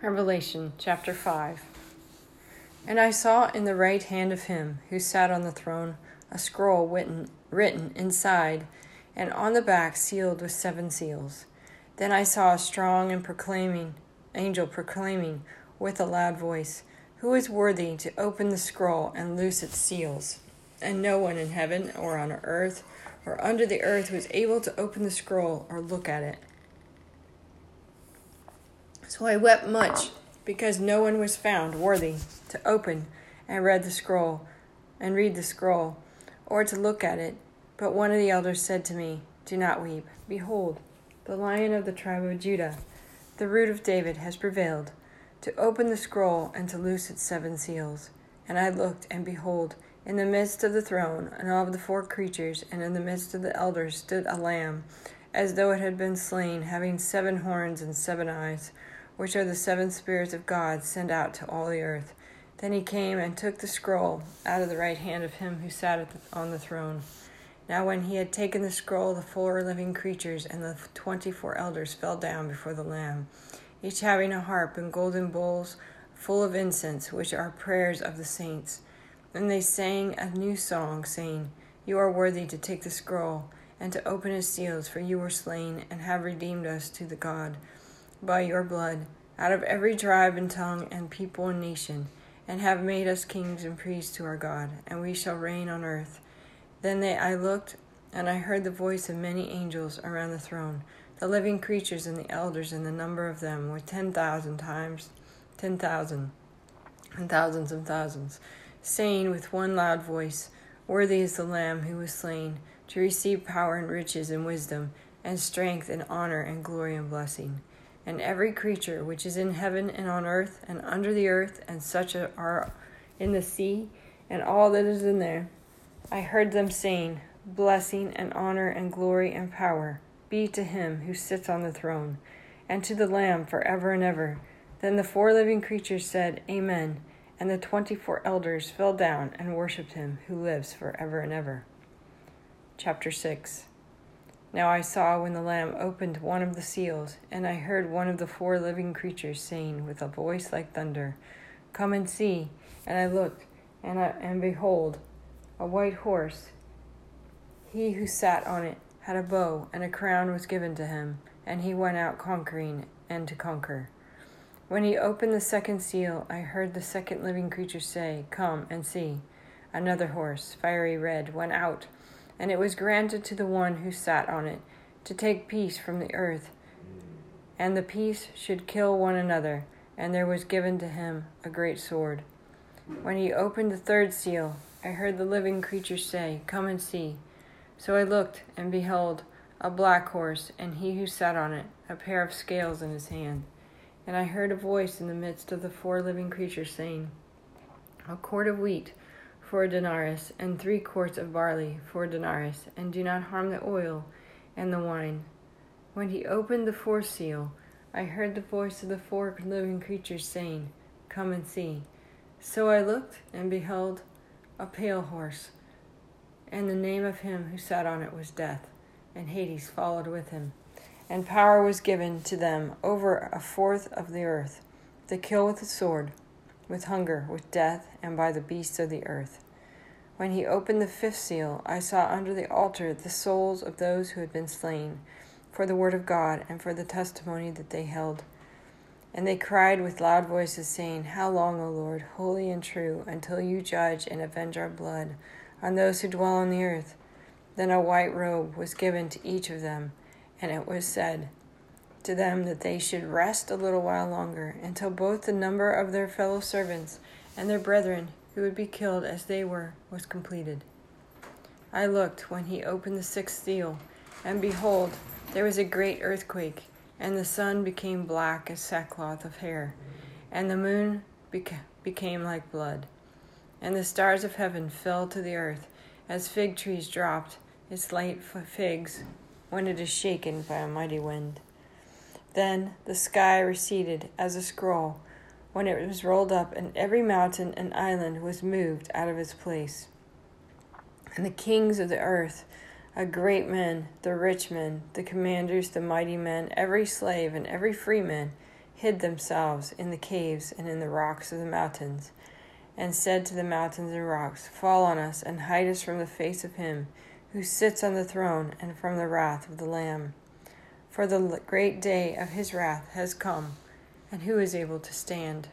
Revelation chapter 5 And I saw in the right hand of him who sat on the throne a scroll written, written inside, and on the back sealed with seven seals. Then I saw a strong and proclaiming angel proclaiming with a loud voice, Who is worthy to open the scroll and loose its seals? And no one in heaven or on earth or under the earth was able to open the scroll or look at it. So I wept much, because no one was found worthy to open and read the scroll, and read the scroll, or to look at it. But one of the elders said to me, Do not weep. Behold, the lion of the tribe of Judah, the root of David, has prevailed to open the scroll and to loose its seven seals. And I looked, and behold, in the midst of the throne, and of the four creatures, and in the midst of the elders, stood a lamb, as though it had been slain, having seven horns and seven eyes which are the seven spirits of God sent out to all the earth. Then he came and took the scroll out of the right hand of him who sat on the throne. Now, when he had taken the scroll, the four living creatures and the twenty four elders fell down before the Lamb, each having a harp and golden bowls full of incense, which are prayers of the saints. And they sang a new song, saying, You are worthy to take the scroll and to open its seals, for you were slain and have redeemed us to the God by your blood out of every tribe and tongue and people and nation, and have made us kings and priests to our God, and we shall reign on earth. Then they, I looked, and I heard the voice of many angels around the throne, the living creatures and the elders, and the number of them were ten thousand times ten thousand, and thousands of thousands, saying with one loud voice, Worthy is the Lamb who was slain, to receive power and riches and wisdom, and strength and honor and glory and blessing and every creature which is in heaven and on earth and under the earth, and such as are in the sea, and all that is in there. I heard them saying, Blessing and honor and glory and power be to him who sits on the throne, and to the Lamb for ever and ever. Then the four living creatures said, Amen. And the twenty four elders fell down and worshipped him who lives for ever and ever. Chapter 6 now I saw when the Lamb opened one of the seals, and I heard one of the four living creatures saying with a voice like thunder, Come and see. And I looked, and, I, and behold, a white horse. He who sat on it had a bow, and a crown was given to him, and he went out conquering and to conquer. When he opened the second seal, I heard the second living creature say, Come and see. Another horse, fiery red, went out and it was granted to the one who sat on it to take peace from the earth. And the peace should kill one another, and there was given to him a great sword. When he opened the third seal, I heard the living creature say, Come and see. So I looked, and behold, a black horse, and he who sat on it, a pair of scales in his hand. And I heard a voice in the midst of the four living creatures saying, A quart of wheat for a denarius, and three quarts of barley for a denarius, and do not harm the oil and the wine. When he opened the fourth seal, I heard the voice of the four living creatures saying, Come and see. So I looked, and behold, a pale horse, and the name of him who sat on it was Death, and Hades followed with him. And power was given to them over a fourth of the earth, to kill with the sword with hunger, with death, and by the beasts of the earth. When he opened the fifth seal, I saw under the altar the souls of those who had been slain for the word of God and for the testimony that they held. And they cried with loud voices, saying, How long, O Lord, holy and true, until you judge and avenge our blood on those who dwell on the earth? Then a white robe was given to each of them, and it was said, to them that they should rest a little while longer, until both the number of their fellow servants and their brethren who would be killed as they were was completed. I looked when he opened the sixth seal, and behold, there was a great earthquake, and the sun became black as sackcloth of hair, and the moon beca- became like blood, and the stars of heaven fell to the earth, as fig trees dropped its late figs when it is shaken by a mighty wind. Then the sky receded as a scroll when it was rolled up, and every mountain and island was moved out of its place. And the kings of the earth, a great men, the rich men, the commanders, the mighty men, every slave and every freeman, hid themselves in the caves and in the rocks of the mountains, and said to the mountains and rocks, Fall on us and hide us from the face of him who sits on the throne and from the wrath of the Lamb for the great day of his wrath has come, and who is able to stand?